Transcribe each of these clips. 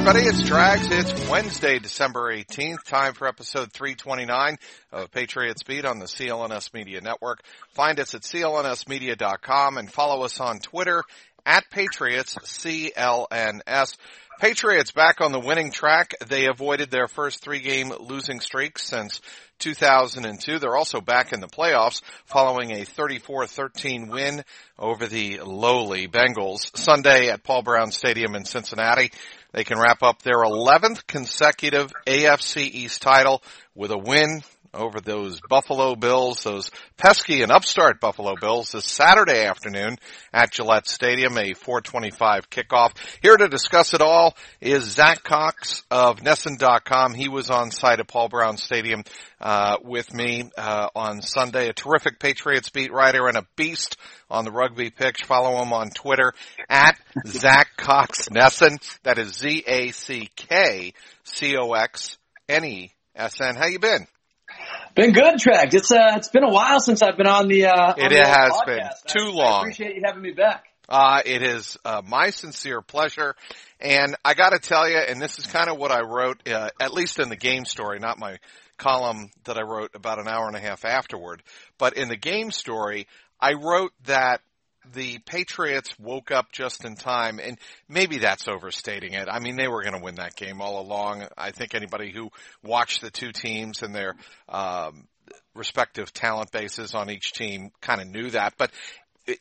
Everybody, it's Trags. It's Wednesday, December 18th. Time for episode 329 of Patriots Beat on the CLNS Media Network. Find us at clnsmedia.com and follow us on Twitter at Patriots CLNS. Patriots back on the winning track. They avoided their first three game losing streak since 2002. They're also back in the playoffs following a 34-13 win over the lowly Bengals Sunday at Paul Brown Stadium in Cincinnati. They can wrap up their 11th consecutive AFC East title with a win over those Buffalo Bills, those pesky and upstart Buffalo Bills this Saturday afternoon at Gillette Stadium, a 425 kickoff. Here to discuss it all is Zack Cox of NESN.com. He was on site at Paul Brown Stadium uh, with me uh, on Sunday. A terrific Patriots beat writer and a beast on the rugby pitch. Follow him on Twitter at Zack Cox NESN. That is Z A C K C O X N E S N. How you been? Been good, Track. It's uh, it's been a while since I've been on the. Uh, it on the has podcast. been too I, long. I appreciate you having me back. Uh, it is uh, my sincere pleasure, and I got to tell you, and this is kind of what I wrote, uh, at least in the game story, not my column that I wrote about an hour and a half afterward, but in the game story, I wrote that the Patriots woke up just in time, and maybe that's overstating it. I mean, they were going to win that game all along. I think anybody who watched the two teams and their um, respective talent bases on each team kind of knew that. But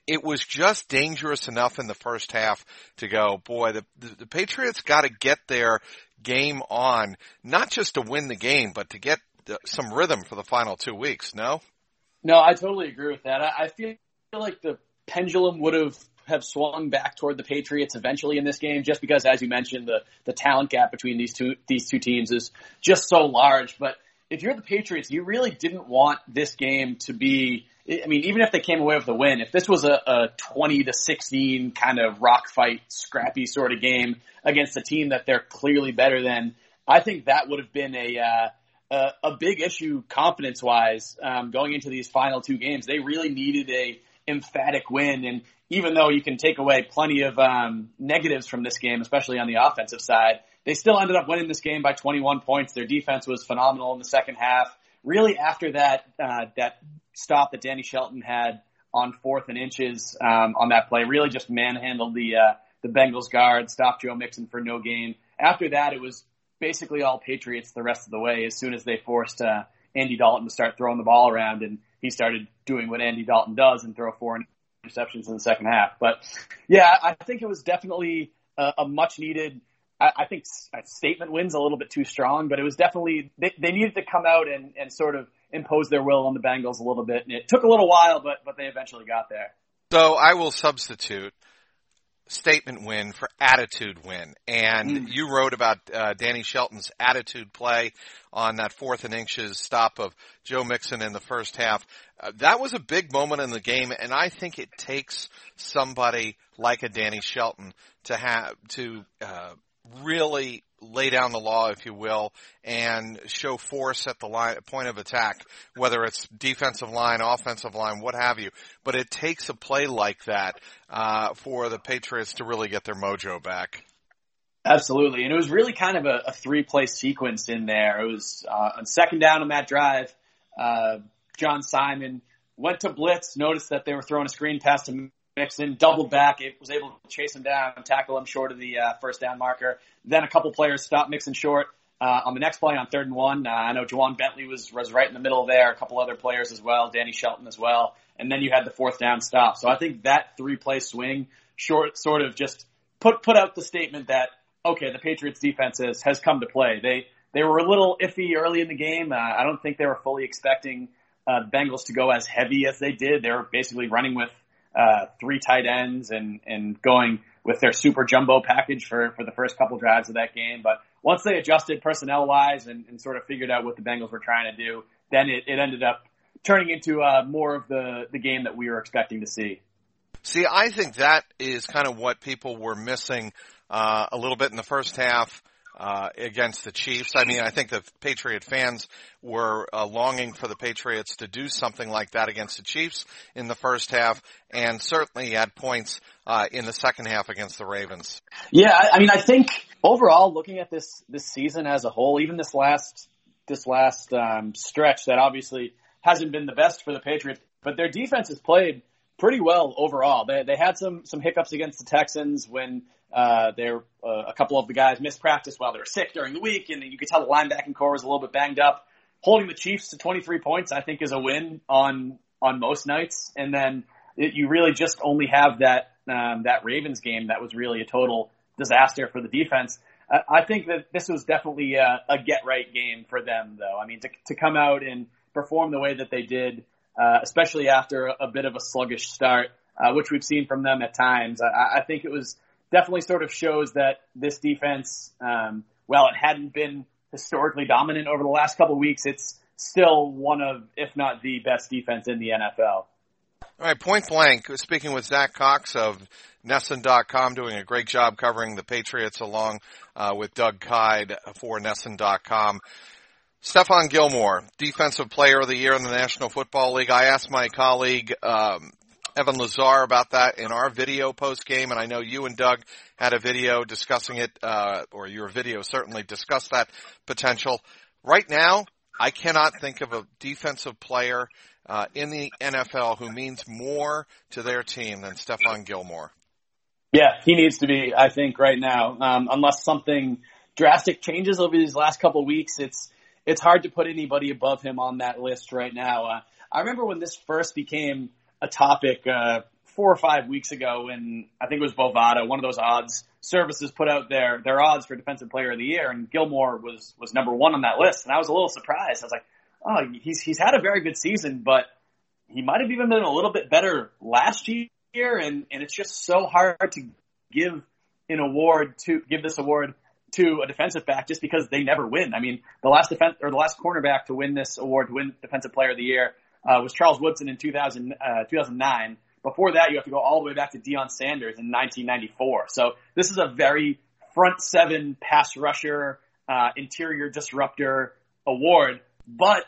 it, was just dangerous enough in the first half to go, boy, the, the, the Patriots got to get their game on, not just to win the game, but to get some rhythm for the final two weeks. No. No, I totally agree with that. I, I feel like the pendulum would have have swung back toward the Patriots eventually in this game, just because, as you mentioned, the the talent gap between these two these two teams is just so large. But if you're the Patriots, you really didn't want this game to be. I mean, even if they came away with a win, if this was a, a 20 to 16 kind of rock fight, scrappy sort of game against a team that they're clearly better than, I think that would have been a uh, a, a big issue confidence wise um, going into these final two games. They really needed a emphatic win. And even though you can take away plenty of um, negatives from this game, especially on the offensive side, they still ended up winning this game by 21 points. Their defense was phenomenal in the second half. Really, after that uh, that stop that Danny Shelton had on fourth and inches um, on that play, really just manhandled the uh, the Bengals guard, stopped Joe Mixon for no gain. After that, it was basically all Patriots the rest of the way. As soon as they forced uh, Andy Dalton to start throwing the ball around, and he started doing what Andy Dalton does and throw four interceptions in the second half. But yeah, I think it was definitely a, a much needed. I, I think statement wins a little bit too strong, but it was definitely they, they needed to come out and, and sort of impose their will on the Bengals a little bit. And it took a little while, but but they eventually got there. So I will substitute statement win for attitude win. And mm. you wrote about uh, Danny Shelton's attitude play on that fourth and inches stop of Joe Mixon in the first half. Uh, that was a big moment in the game, and I think it takes somebody like a Danny Shelton to have to uh, really lay down the law, if you will, and show force at the line, point of attack, whether it's defensive line, offensive line, what have you. But it takes a play like that uh, for the Patriots to really get their mojo back. Absolutely, and it was really kind of a, a three-play sequence in there. It was uh, on second down on that drive. Uh, John Simon went to blitz, noticed that they were throwing a screen pass to Mixon, doubled back, it was able to chase him down tackle him short of the uh, first down marker. Then a couple players stopped Mixon short. Uh, on the next play on third and one, uh, I know Ja'Whaun Bentley was, was right in the middle there, a couple other players as well, Danny Shelton as well. And then you had the fourth down stop. So I think that three play swing short sort of just put, put out the statement that, okay, the Patriots defense has, has come to play. They, they were a little iffy early in the game. Uh, I don't think they were fully expecting, uh, the Bengals to go as heavy as they did. They were basically running with, uh, three tight ends and and going with their super jumbo package for for the first couple drives of that game. But once they adjusted personnel wise and, and sort of figured out what the Bengals were trying to do, then it, it ended up turning into uh, more of the the game that we were expecting to see. See, I think that is kind of what people were missing uh, a little bit in the first half uh, against the Chiefs. I mean, I think the Patriot fans were uh, longing for the Patriots to do something like that against the Chiefs in the first half, and certainly had points uh, in the second half against the Ravens. Yeah, I, I mean, I think overall, looking at this this season as a whole, even this last this last um, stretch, that obviously hasn't been the best for the Patriots, but their defense has played pretty well overall. They they had some some hiccups against the Texans when uh, there uh, a couple of the guys missed practice while they were sick during the week, and you could tell the linebacking corps was a little bit banged up. Holding the Chiefs to 23 points, I think, is a win on on most nights. And then it, you really just only have that um, that Ravens game that was really a total disaster for the defense. I, I think that this was definitely a, a get right game for them, though. I mean, to to come out and perform the way that they did, uh, especially after a, a, bit of a sluggish start, uh, which we've seen from them at times. I, I think it was definitely sort of shows that this defense, um, while it hadn't been historically dominant over the last couple of weeks, it's still one of, if not the best defense in the NFL. All right, point blank, speaking with Zack Cox of NESN.com, doing a great job covering the Patriots along uh, with Doug Kyed for NESN.com. Stephon Gilmore, Defensive Player of the Year in the National Football League. I asked my colleague um, Evan Lazar about that in our video post game, and I know you and Doug had a video discussing it, uh, or your video certainly discussed that potential. Right now, I cannot think of a defensive player uh, in the NFL who means more to their team than Stephon Gilmore. Yeah, he needs to be. I think right now, um, unless something drastic changes over these last couple of weeks, it's it's hard to put anybody above him on that list right now. Uh, I remember when this first became a topic uh, four or five weeks ago when I think it was Bovada, one of those odds services put out their their odds for defensive player of the year, and Gilmore was was number one on that list, and I was a little surprised. I was like, oh, he's he's had a very good season, but he might have even been a little bit better last year, and and it's just so hard to give an award to give this award to a defensive back just because they never win. I mean, the last defense or the last cornerback to win this award, to win defensive player of the year, uh, was Charles Woodson in 2000, uh, 2009. Before that, you have to go all the way back to Deion Sanders in 1994. So this is a very front seven pass rusher, uh, interior disruptor award. But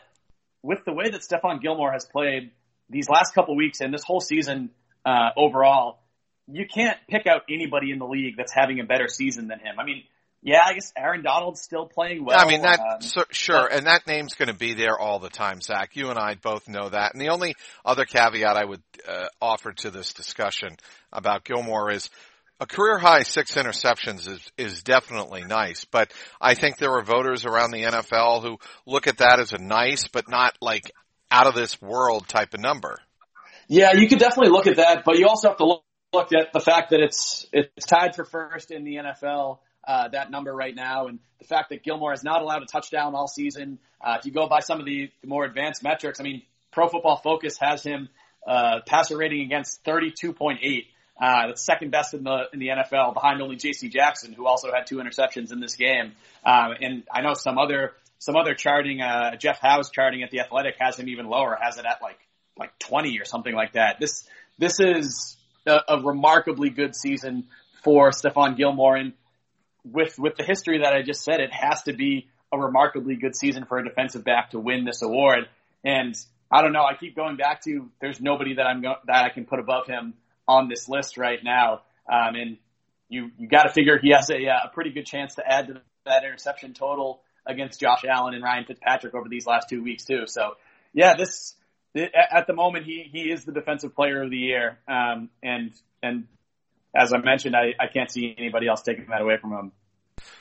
with the way that Stephon Gilmore has played these last couple weeks and this whole season uh, overall, you can't pick out anybody in the league that's having a better season than him. I mean, yeah, I guess Aaron Donald's still playing well. I mean, that um, so, sure, but, and that name's going to be there all the time, Zack. You and I both know that. And the only other caveat I would uh, offer to this discussion about Gilmore is a career high six interceptions is is definitely nice, but I think there are voters around the NFL who look at that as a nice, but not like out of this world type of number. Yeah, you could definitely look at that, but you also have to look, look at the fact that it's it's tied for first in the NFL uh, that number right now. And the fact that Gilmore has not allowed a touchdown all season. Uh, if you go by some of the, more advanced metrics, I mean, Pro Football Focus has him uh, passer rating against 32.8. Uh, that's second best in the in the NFL, behind only J.C. Jackson, who also had two interceptions in this game. Um, and I know some other some other charting, uh, Jeff Howe's charting at the Athletic has him even lower, has it at like like 20 or something like that. This this is a, a remarkably good season for Stephon Gilmore, and with with the history that I just said, it has to be a remarkably good season for a defensive back to win this award. And I don't know. I keep going back to there's nobody that I'm go- that I can put above him on this list right now. Um, and you you got to figure he has a, a pretty good chance to add to that interception total against Josh Allen and Ryan Fitzpatrick over these last two weeks too. So yeah, this at the moment he he is the defensive player of the year. Um, and and as I mentioned, I, I can't see anybody else taking that away from him.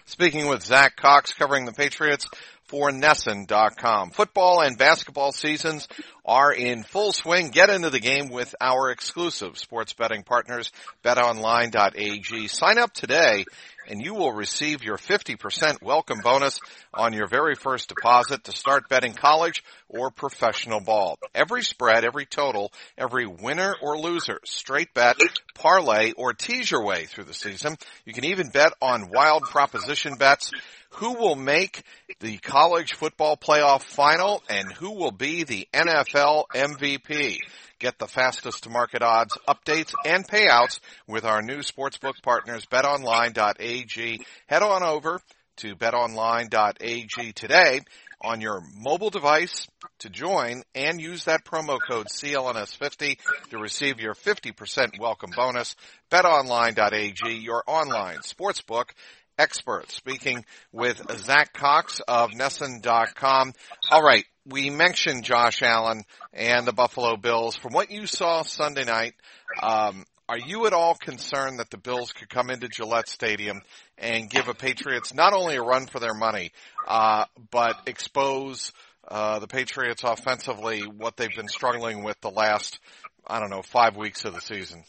Speaking with Zack Cox covering the Patriots for NESN.com. Football and basketball seasons are in full swing. Get into the game with our exclusive sports betting partners, betonline.ag. Sign up today and you will receive your 50% welcome bonus on your very first deposit to start betting college or professional ball. Every spread, every total, every winner or loser, straight bet, parlay, or tease your way through the season. You can even bet on wild proposition bets who will make the college football playoff final and who will be the NFL MVP. Get the fastest to market odds, updates, and payouts with our new sportsbook partners, betonline.ag. Head on over to betonline.ag today on your mobile device to join and use that promo code CLNS50 to receive your 50% welcome bonus. BetOnline.ag, your online sportsbook expert. Speaking with Zack Cox of NESN.com. All right. We mentioned Josh Allen and the Buffalo Bills. From what you saw Sunday night, um, are you at all concerned that the Bills could come into Gillette Stadium and give a Patriots not only a run for their money, uh, but expose uh, the Patriots offensively what they've been struggling with the last, I don't know, five weeks of the season?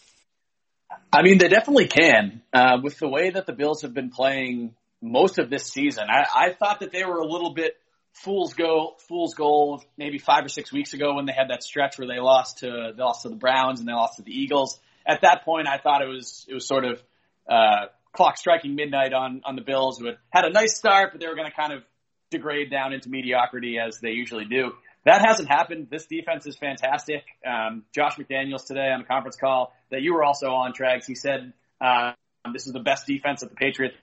I mean, they definitely can. Uh, with the way that the Bills have been playing most of this season, I, I thought that they were a little bit fool's go, fool's gold maybe five or six weeks ago when they had that stretch where they lost to they lost to the Browns and they lost to the Eagles. At that point, I thought it was it was sort of uh, clock striking midnight on on the Bills who had had a nice start, but they were going to kind of degrade down into mediocrity as they usually do. That hasn't happened. This defense is fantastic. Um, Josh McDaniels today on a conference call that you were also on, Trags, he said uh, this is the best defense that the Patriots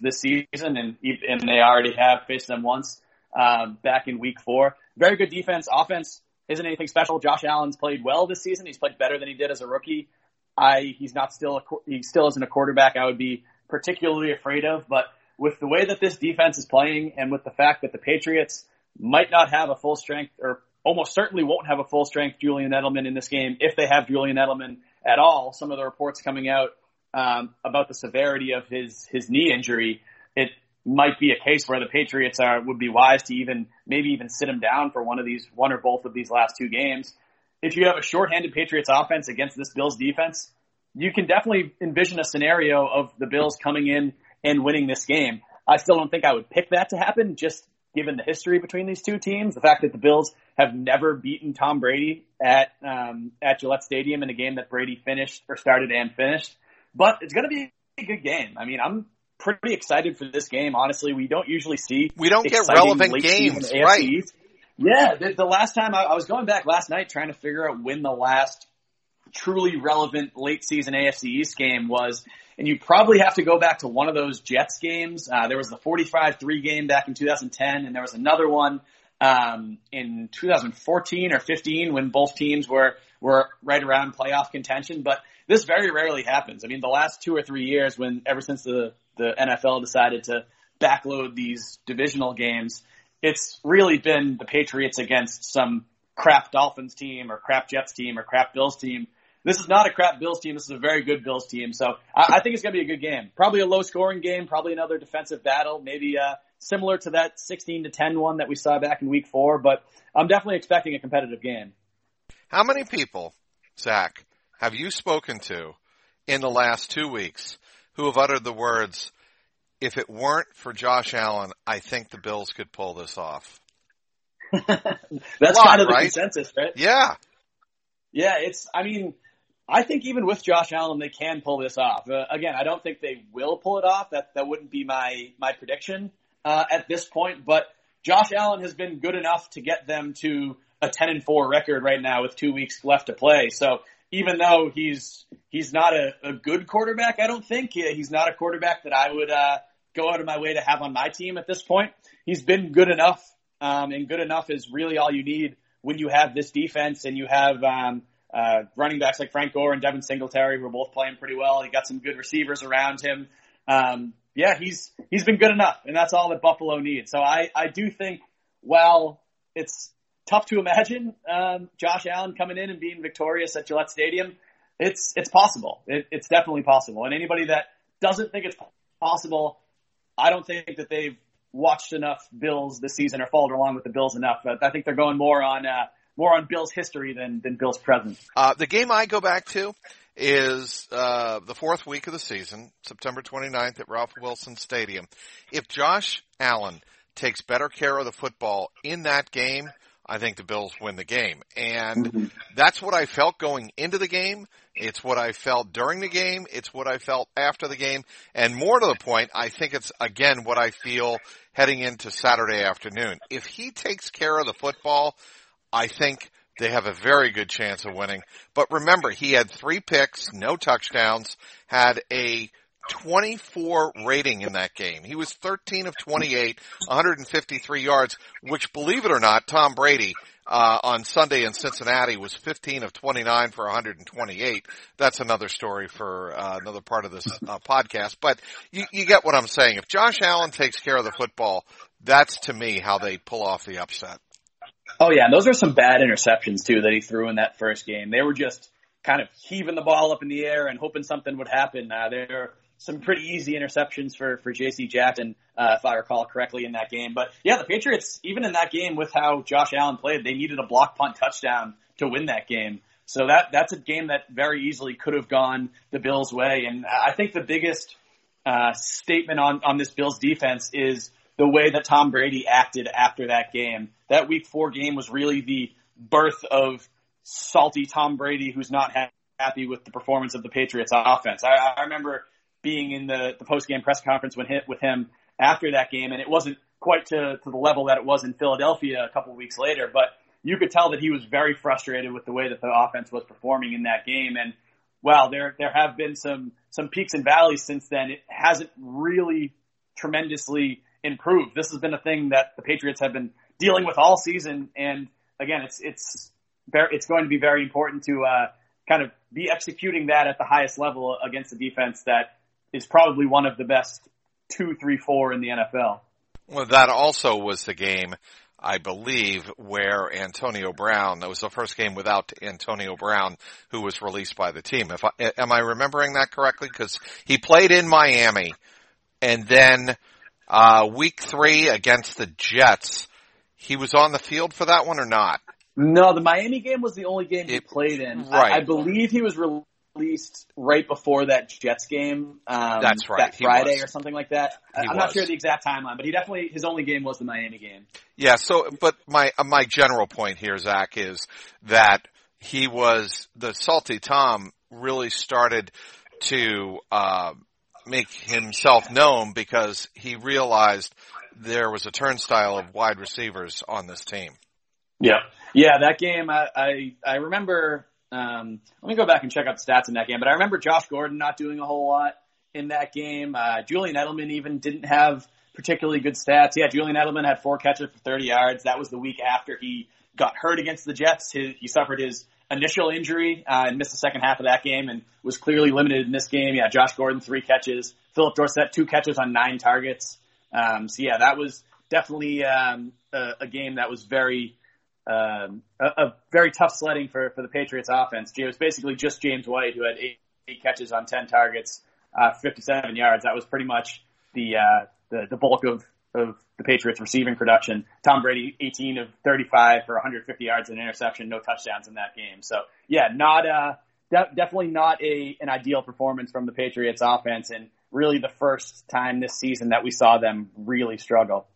this season, and and they already have faced them once uh, back in Week Four. Very good defense. Offense isn't anything special. Josh Allen's played well this season. He's played better than he did as a rookie. I he's not still a, he still isn't a quarterback I would be particularly afraid of, but with the way that this defense is playing and with the fact that the Patriots might not have a full strength or almost certainly won't have a full strength Julian Edelman in this game if they have Julian Edelman at all. Some of the reports coming out um, about the severity of his his knee injury, it might be a case where the Patriots are would be wise to even maybe even sit him down for one of these one or both of these last two games. If you have a shorthanded Patriots offense against this Bills defense, you can definitely envision a scenario of the Bills coming in and winning this game. I still don't think I would pick that to happen just given the history between these two teams, the fact that the Bills have never beaten Tom Brady at um, at Gillette Stadium in a game that Brady finished or started and finished. But it's going to be a good game. I mean, I'm pretty excited for this game. Honestly, we don't usually see we don't get relevant games, right? Yeah, the, the last time I, I was going back last night trying to figure out when the last truly relevant late season AFC East game was and you probably have to go back to one of those Jets games. Uh, there was the 45-3 game back in 2010, and there was another one um, in 2014 or 15 when both teams were were right around playoff contention. But this very rarely happens. I mean, the last two or three years, when ever since the the NFL decided to backload these divisional games, it's really been the Patriots against some crap Dolphins team or crap Jets team or crap Bills team this is not a crap Bills team. This is a very good Bills team. So I, I think it's going to be a good game. Probably a low scoring game. Probably another defensive battle. Maybe uh, similar to that 16 to 10 one that we saw back in Week Four. But I'm definitely expecting a competitive game. How many people, Zack, have you spoken to in the last two weeks who have uttered the words, "If it weren't for Josh Allen, I think the Bills could pull this off." That's lot, kind of the right? consensus, right? Yeah. Yeah, it's. I mean, I think even with Josh Allen, they can pull this off. Uh, again, I don't think they will pull it off. That that wouldn't be my my prediction uh, at this point. But Josh Allen has been good enough to get them to a ten and four record right now with two weeks left to play. So even though he's he's not a, a good quarterback, I don't think he's not a quarterback that I would uh, go out of my way to have on my team at this point. He's been good enough, um, and good enough is really all you need when you have this defense and you have. Um, uh, running backs like Frank Gore and Devin Singletary who are both playing pretty well. He got some good receivers around him. Um, yeah, he's he's been good enough, and that's all that Buffalo needs. So I I do think while it's tough to imagine um, Josh Allen coming in and being victorious at Gillette Stadium, it's it's possible. It, it's definitely possible. And anybody that doesn't think it's possible, I don't think that they've watched enough Bills this season or followed along with the Bills enough. But I think they're going more on uh, more on Bills history than than Bills present. Uh, the game I go back to is uh, the fourth week of the season, September 29th at Ralph Wilson Stadium. If Josh Allen takes better care of the football in that game, I think the Bills win the game. And mm-hmm. that's what I felt going into the game. It's what I felt during the game. It's what I felt after the game. And more to the point, I think it's again what I feel heading into Saturday afternoon. If he takes care of the football, I think they have a very good chance of winning. But remember, he had three picks, no touchdowns, had a 24 rating in that game. He was 13 of 28, 153 yards, which believe it or not, Tom Brady uh, on Sunday in Cincinnati was 15 of 29 for 128. That's another story for uh, another part of this uh, podcast. But you, you get what I'm saying. If Josh Allen takes care of the football, that's to me how they pull off the upset. Oh yeah, and those are some bad interceptions too that he threw in that first game. They were just kind of heaving the ball up in the air and hoping something would happen. Uh, they're some pretty easy interceptions for for J.C. Jackson, uh, if I recall correctly, in that game. But yeah, the Patriots, even in that game with how Josh Allen played, they needed a block punt touchdown to win that game. So that that's a game that very easily could have gone the Bills' way. And I think the biggest uh, statement on on this Bills defense is the way that Tom Brady acted after that game. That Week Four game was really the birth of salty Tom Brady, who's not happy with the performance of the Patriots offense. I, I remember being in the, the post game press conference when hit with him after that game, and it wasn't quite to, to the level that it was in Philadelphia a couple of weeks later, but you could tell that he was very frustrated with the way that the offense was performing in that game. And well, there there have been some some peaks and valleys since then. It hasn't really tremendously improved. This has been a thing that the Patriots have been dealing with all season, and again, it's it's it's going to be very important to uh, kind of be executing that at the highest level against a defense that is probably one of the best two, three, four in the NFL. Well, that also was the game, I believe, where Antonio Brown, that was the first game without Antonio Brown, who was released by the team. If I, am I remembering that correctly? Because he played in Miami, and then uh, week three against the Jets, he was on the field for that one or not? No, the Miami game was the only game he played in. Right. I, I believe he was released released right before that Jets game. Um, That's right. That Friday or something like that. He I'm was. not sure the exact timeline, but he definitely his only game was the Miami game. Yeah. So, but my uh, my general point here, Zack, is that he was the salty Tom really started to uh, make himself known because he realized there was a turnstile of wide receivers on this team. Yeah. Yeah, that game, I, I, I remember um, let me go back and check out the stats in that game. But I remember Josh Gordon not doing a whole lot in that game. Uh, Julian Edelman even didn't have particularly good stats. Yeah, Julian Edelman had four catches for 30 yards. That was the week after he got hurt against the Jets. His, he suffered his initial injury uh, and missed the second half of that game and was clearly limited in this game. Yeah, Josh Gordon, three catches. Phillip Dorsett, two catches on nine targets. Um, so yeah, that was definitely um, a, a game that was very um, a, a, very tough sledding for, for the Patriots offense. It was basically just James White who had eight, eight catches on 10 targets, uh, 57 yards. That was pretty much the, uh, the, the bulk of, of the Patriots receiving production. Tom Brady, 18 of 35 for 150 yards and interception, no touchdowns in that game. So yeah, not, uh, de- definitely not a, an ideal performance from the Patriots offense and really the first time this season that we saw them really struggle.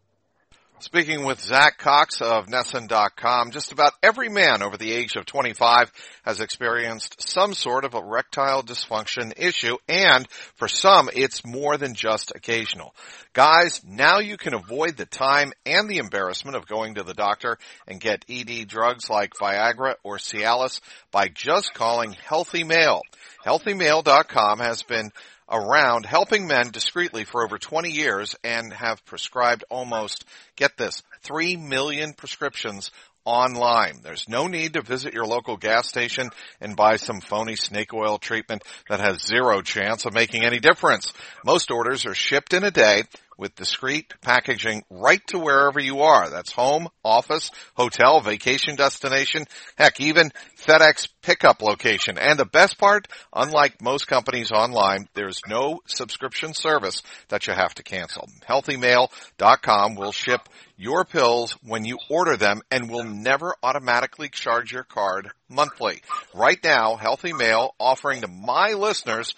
Speaking with Zack Cox of NESN.com, just about every man over the age of 25 has experienced some sort of erectile dysfunction issue, and for some, it's more than just occasional. Guys, now you can avoid the time and the embarrassment of going to the doctor and get ED drugs like Viagra or Cialis by just calling Healthy Male. HealthyMale.com has been around helping men discreetly for over 20 years and have prescribed almost, get this, 3 million prescriptions online. There's no need to visit your local gas station and buy some phony snake oil treatment that has zero chance of making any difference. Most orders are shipped in a day with discreet packaging right to wherever you are. That's home, office, hotel, vacation destination, heck, even FedEx pickup location. And the best part, unlike most companies online, there's no subscription service that you have to cancel. HealthyMale.com will ship your pills when you order them and will never automatically charge your card monthly. Right now, Healthy Male offering to my listeners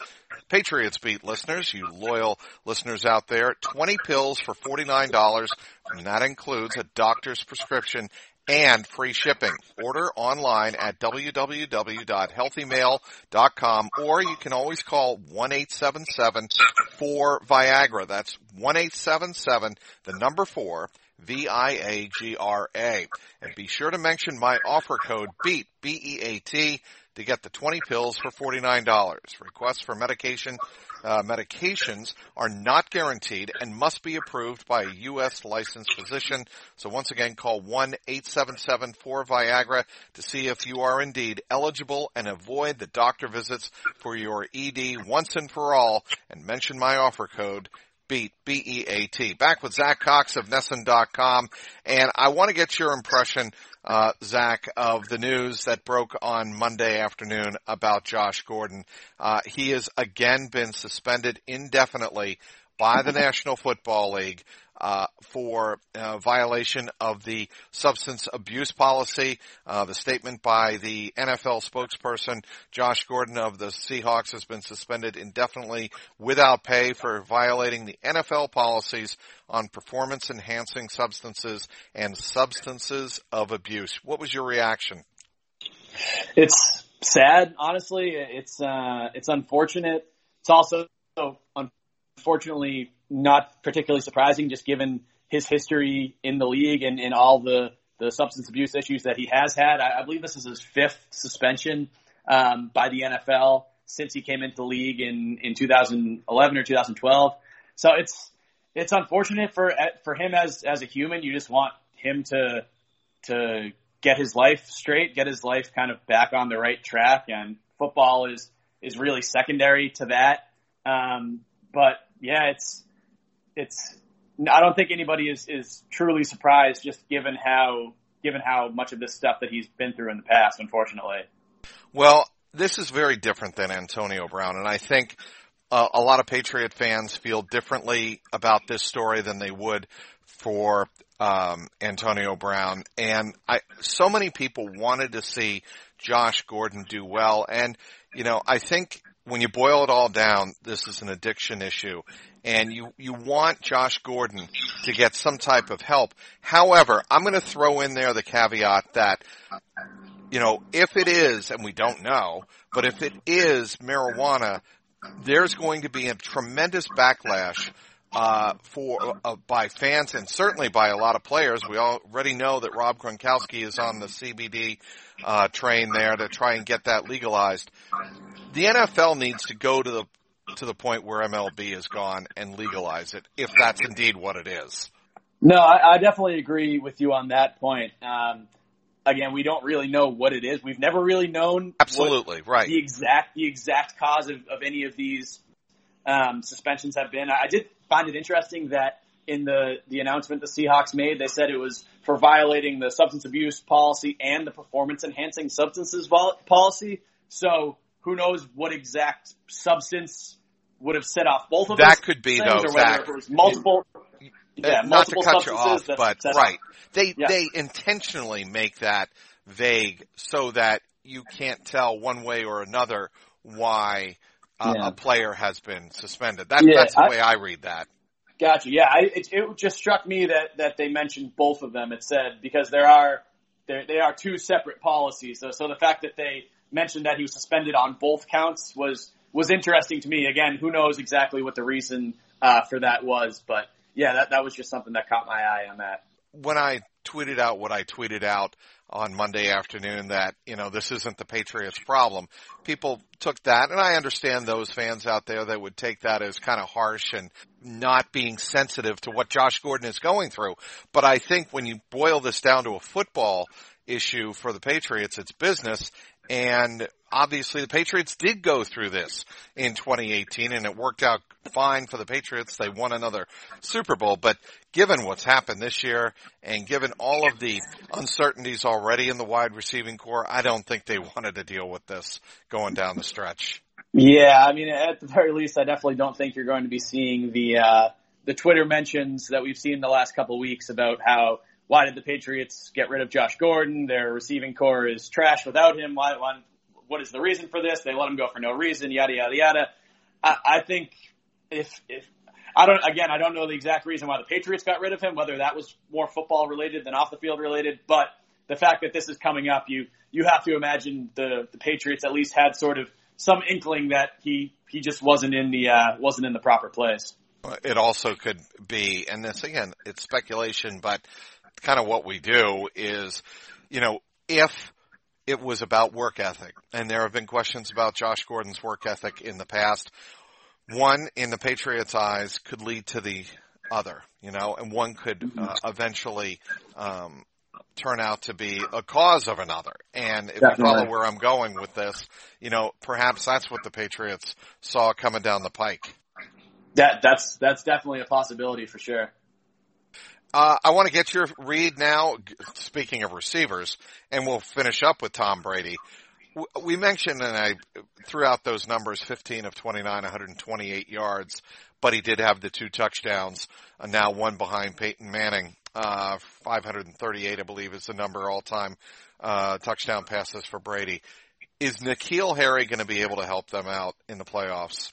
Patriots Beat listeners, you loyal listeners out there, 20 pills for $49, and that includes a doctor's prescription and free shipping. Order online at www.healthymale.com or you can always call 1-877-4-VIAGRA. That's 1-877, the number 4, V-I-A-G-R-A. And be sure to mention my offer code BEAT, B-E-A-T, to get the 20 pills for $49. Requests for medication, uh, medications are not guaranteed and must be approved by a U.S. licensed physician. So once again, call 1-877-4-VIAGRA to see if you are indeed eligible and avoid the doctor visits for your ED once and for all and mention my offer code Beat, B-E-A-T. Back with Zack Cox of NESN.com. And I want to get your impression, uh, Zack, of the news that broke on Monday afternoon about Josh Gordon. Uh, he has again been suspended indefinitely by the National Football League uh, for uh, violation of the substance abuse policy. Uh, the statement by the NFL spokesperson Josh Gordon of the Seahawks has been suspended indefinitely without pay for violating the NFL policies on performance enhancing substances and substances of abuse. What was your reaction? It's sad, honestly. It's uh, it's unfortunate. It's also unfortunately not particularly surprising, just given his history in the league and, and all the, the substance abuse issues that he has had. I, I believe this is his fifth suspension um, by the NFL since he came into the league in, in 2011 or 2012. So it's it's unfortunate for for him as as a human. You just want him to to get his life straight, get his life kind of back on the right track, and football is is really secondary to that. Um, but yeah, it's it's I don't think anybody is is truly surprised, just given how given how much of this stuff that he's been through in the past. Unfortunately. Well, this is very different than Antonio Brown, and I think uh, a lot of Patriot fans feel differently about this story than they would for um, Antonio Brown. And I, so many people wanted to see Josh Gordon do well, and you know, I think when you boil it all down, this is an addiction issue and you, you want Josh Gordon to get some type of help. However, I'm going to throw in there the caveat that, you know, if it is, and we don't know, but if it is marijuana, there's going to be a tremendous backlash uh, for uh, by fans and certainly by a lot of players. We already know that Rob Gronkowski is on the CBD uh, train there to try and get that legalized. The NFL needs to go to the to the point where MLB has gone and legalize it, if that's indeed what it is. No, I, I definitely agree with you on that point. Um, again, we don't really know what it is. We've never really known absolutely right the exact the exact cause of, of any of these um, suspensions have been. I did find it interesting that in the the announcement the Seahawks made, they said it was for violating the substance abuse policy and the performance enhancing substances vol- policy. So who knows what exact substance would have set off both of them. that could be though, Zack. multiple. Yeah, not to cut you off, but right, they yeah. they intentionally make that vague so that you can't tell one way or another why uh, yeah. a player has been suspended. That, yeah, that's the I, way I read that. Gotcha. Yeah, I, it, it just struck me that that they mentioned both of them. It said because there are there they are two separate policies. So so the fact that they mentioned that he was suspended on both counts was was interesting to me. Again, who knows exactly what the reason uh, for that was, but yeah, that that was just something that caught my eye on that. When I tweeted out what I tweeted out on Monday afternoon that, you know, this isn't the Patriots problem. People took that, and I understand those fans out there that would take that as kind of harsh and not being sensitive to what Josh Gordon is going through. But I think when you boil this down to a football issue for the Patriots, it's business. And obviously the Patriots did go through this in 2018 and it worked out fine for the Patriots. They won another Super Bowl, but given what's happened this year and given all of the uncertainties already in the wide receiving corps, I don't think they wanted to deal with this going down the stretch. Yeah, I mean, at the very least, I definitely don't think you're going to be seeing the uh, the Twitter mentions that we've seen the last couple of weeks about how why did the Patriots get rid of Josh Gordon? Their receiving corps is trash without him. Why, why what is the reason for this? They let him go for no reason. Yada yada yada. I, I think if if I don't again, I don't know the exact reason why the Patriots got rid of him. Whether that was more football related than off the field related, but the fact that this is coming up, you you have to imagine the the Patriots at least had sort of some inkling that he he just wasn't in the uh, wasn't in the proper place. It also could be, and this again, it's speculation, but kind of what we do is, you know, if it was about work ethic, and there have been questions about Josh Gordon's work ethic in the past. One, in the Patriots' eyes, could lead to the other, you know, and one could uh, eventually um, turn out to be a cause of another. And if Definitely. you follow where I'm going with this, you know, perhaps that's what the Patriots saw coming down the pike. That that's that's definitely a possibility for sure. Uh, I want to get your read now. Speaking of receivers, and we'll finish up with Tom Brady. We mentioned, and I threw out those numbers: 15 of 29, 128 yards. But he did have the two touchdowns. Uh, now one behind Peyton Manning. Uh, 538, I believe, is the number all time uh, touchdown passes for Brady. Is N'Keal Harry going to be able to help them out in the playoffs?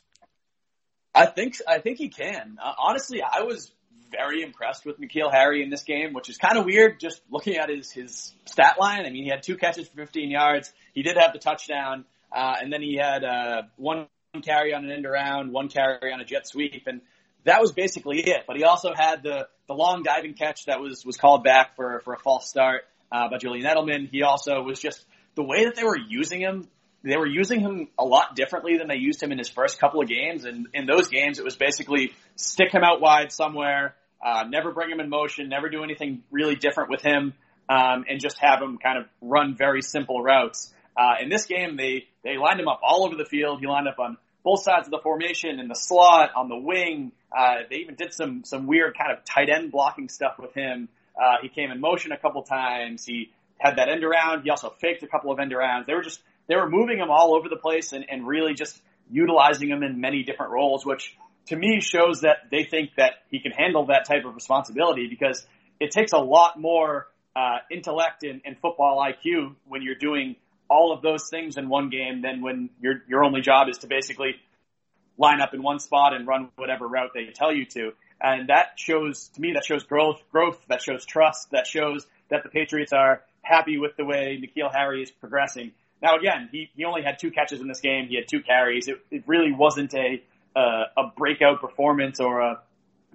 I think I think he can. Uh, honestly, I was very impressed with N'Keal Harry in this game, which is kind of weird just looking at his his stat line. I mean, he had two catches for 15 yards. He did have the touchdown, uh, and then he had uh, one carry on an end around, one carry on a jet sweep, and that was basically it. But he also had the the long diving catch that was was called back for for a false start uh, by Julian Edelman. He also was just the way that they were using him. They were using him a lot differently than they used him in his first couple of games. And in those games, it was basically stick him out wide somewhere, uh, never bring him in motion, never do anything really different with him, um, and just have him kind of run very simple routes. Uh, in this game, they they lined him up all over the field. He lined up on both sides of the formation, in the slot, on the wing. Uh, they even did some some weird kind of tight end blocking stuff with him. Uh, he came in motion a couple times. He had that end around. He also faked a couple of end arounds. They were just they were moving him all over the place and, and really just utilizing him in many different roles, which to me shows that they think that he can handle that type of responsibility because it takes a lot more uh, intellect and, and football IQ when you're doing all of those things in one game than when your your only job is to basically line up in one spot and run whatever route they tell you to. And that shows to me that shows growth, growth that shows trust, that shows that the Patriots are happy with the way N'Keal Harry is progressing. Now again, he, he only had two catches in this game. He had two carries. It, it really wasn't a uh, a breakout performance or a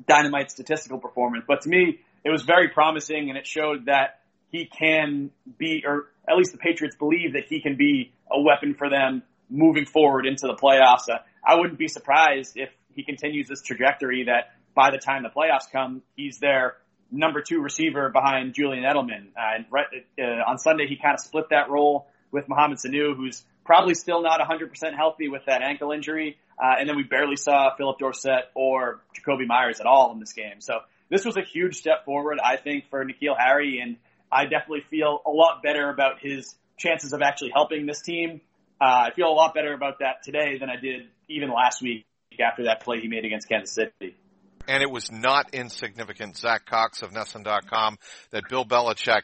dynamite statistical performance, but to me, it was very promising and it showed that he can be, or at least the Patriots believe that he can be a weapon for them moving forward into the playoffs. Uh, I wouldn't be surprised if he continues this trajectory that by the time the playoffs come, he's their number two receiver behind Julian Edelman. Uh, and right, uh, on Sunday, he kind of split that role with Mohamed Sanu, who's probably still not 100% healthy with that ankle injury. Uh, and then we barely saw Phillip Dorsett or Jakobi Meyers at all in this game. So this was a huge step forward, I think, for N'Keal Harry. And I definitely feel a lot better about his chances of actually helping this team. Uh, I feel a lot better about that today than I did even last week after that play he made against Kansas City. And it was not insignificant, Zack Cox of NESN.com, that Bill Belichick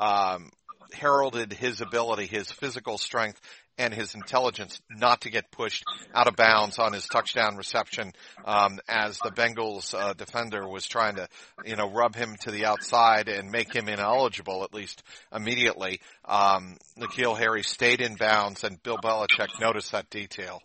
um, heralded his ability, his physical strength, and his intelligence not to get pushed out of bounds on his touchdown reception um, as the Bengals uh, defender was trying to, you know, rub him to the outside and make him ineligible at least immediately. Um, N'Keal Harry stayed in bounds, and Bill Belichick noticed that detail.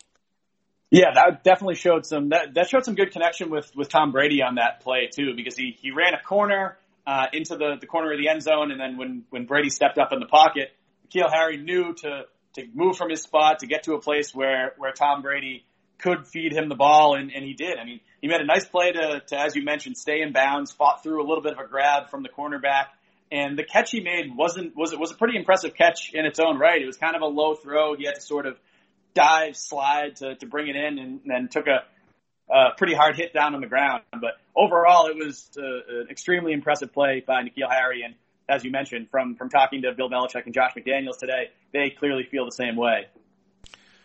Yeah, that definitely showed some that that showed some good connection with with Tom Brady on that play too, because he he ran a corner uh, into the the corner of the end zone, and then when when Brady stepped up in the pocket, N'Keal Harry knew to to move from his spot to get to a place where, where Tom Brady could feed him the ball, and, and he did. I mean, he made a nice play to, to, as you mentioned, stay in bounds, fought through a little bit of a grab from the cornerback, And the catch he made wasn't was it was a pretty impressive catch in its own right. It was kind of a low throw. He had to sort of dive, slide to, to bring it in, and then took a, pretty hard hit down on the ground. But overall, it was uh, an extremely impressive play by N'Keal Harry. And as you mentioned, from from talking to Bill Belichick and Josh McDaniels today, they clearly feel the same way.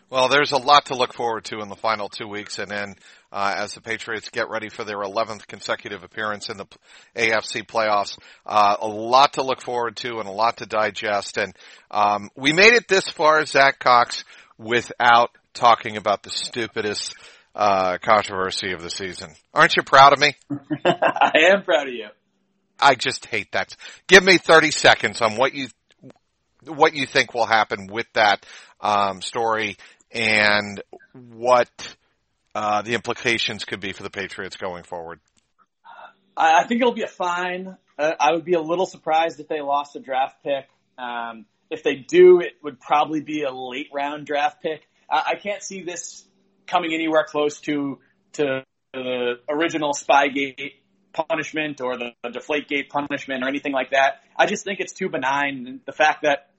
Well, there's a lot to look forward to in the final two weeks, and then uh, as the Patriots get ready for their 11th consecutive appearance in the AFC playoffs, uh, a lot to look forward to and a lot to digest. And um, we made it this far, Zack Cox, without talking about the stupidest uh, controversy of the season. Aren't you proud of me? I am proud of you. I just hate that. Give me 30 seconds on what you what you think will happen with that um, story and what uh, the implications could be for the Patriots going forward. I, I think it'll be a fine. Uh, I would be a little surprised if they lost a draft pick. Um, if they do, it would probably be a late round draft pick. I, I can't see this coming anywhere close to to the original Spygate punishment or the, the Deflategate punishment or anything like that. I just think it's too benign. The fact that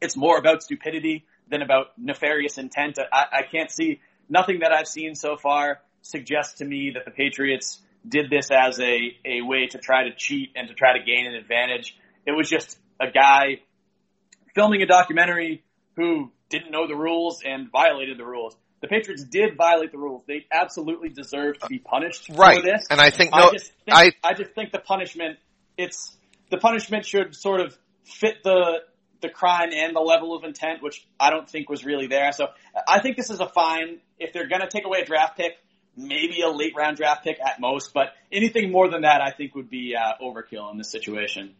it's more about stupidity than about nefarious intent. I, I can't see nothing that I've seen so far suggests to me that the Patriots did this as a, a way to try to cheat and to try to gain an advantage. It was just a guy filming a documentary who didn't know the rules and violated the rules. The Patriots did violate the rules. They absolutely deserve to be punished right. for this. And I think no, I just think, I, I just think the punishment it's the punishment should sort of fit the the crime and the level of intent, which I don't think was really there. So I think this is a fine. If they're going to take away a draft pick, maybe a late round draft pick at most, but anything more than that, I think would be uh, overkill in this situation.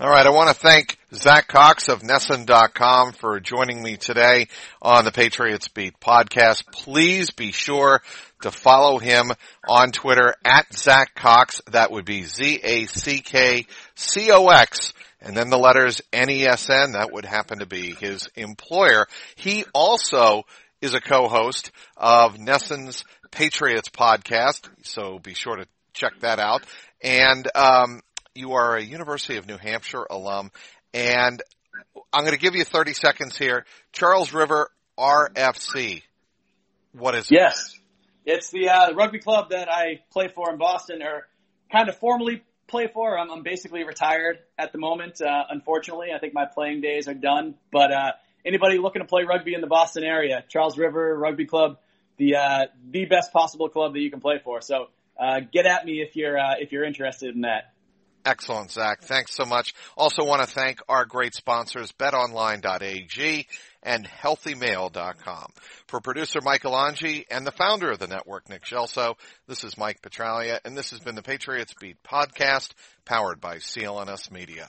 All right. I want to thank Zack Cox of NESN.com for joining me today on the Patriots Beat podcast. Please be sure to follow him on Twitter at Zack Cox. That would be Z-A-C-K-C-O-X and then the letters NESN, that would happen to be his employer. He also is a co-host of NESN's Patriots podcast, so be sure to check that out. And um, you are a University of New Hampshire alum, and I'm going to give you 30 seconds here. Charles River RFC. What is it? Yes. It's the uh, rugby club that I play for in Boston, or kind of formally play for. I'm, I'm basically retired at the moment. Uh, unfortunately, I think my playing days are done. But uh, anybody looking to play rugby in the Boston area, Charles River Rugby Club, the uh, the best possible club that you can play for. So uh, get at me if you're uh, if you're interested in that. Excellent, Zack. Thanks so much. Also want to thank our great sponsors, betonline.ag and healthymale.com. For producer Michael Angi and the founder of the network, Nick Gelso, this is Mike Petraglia, and this has been the Patriots Beat podcast, powered by CLNS Media.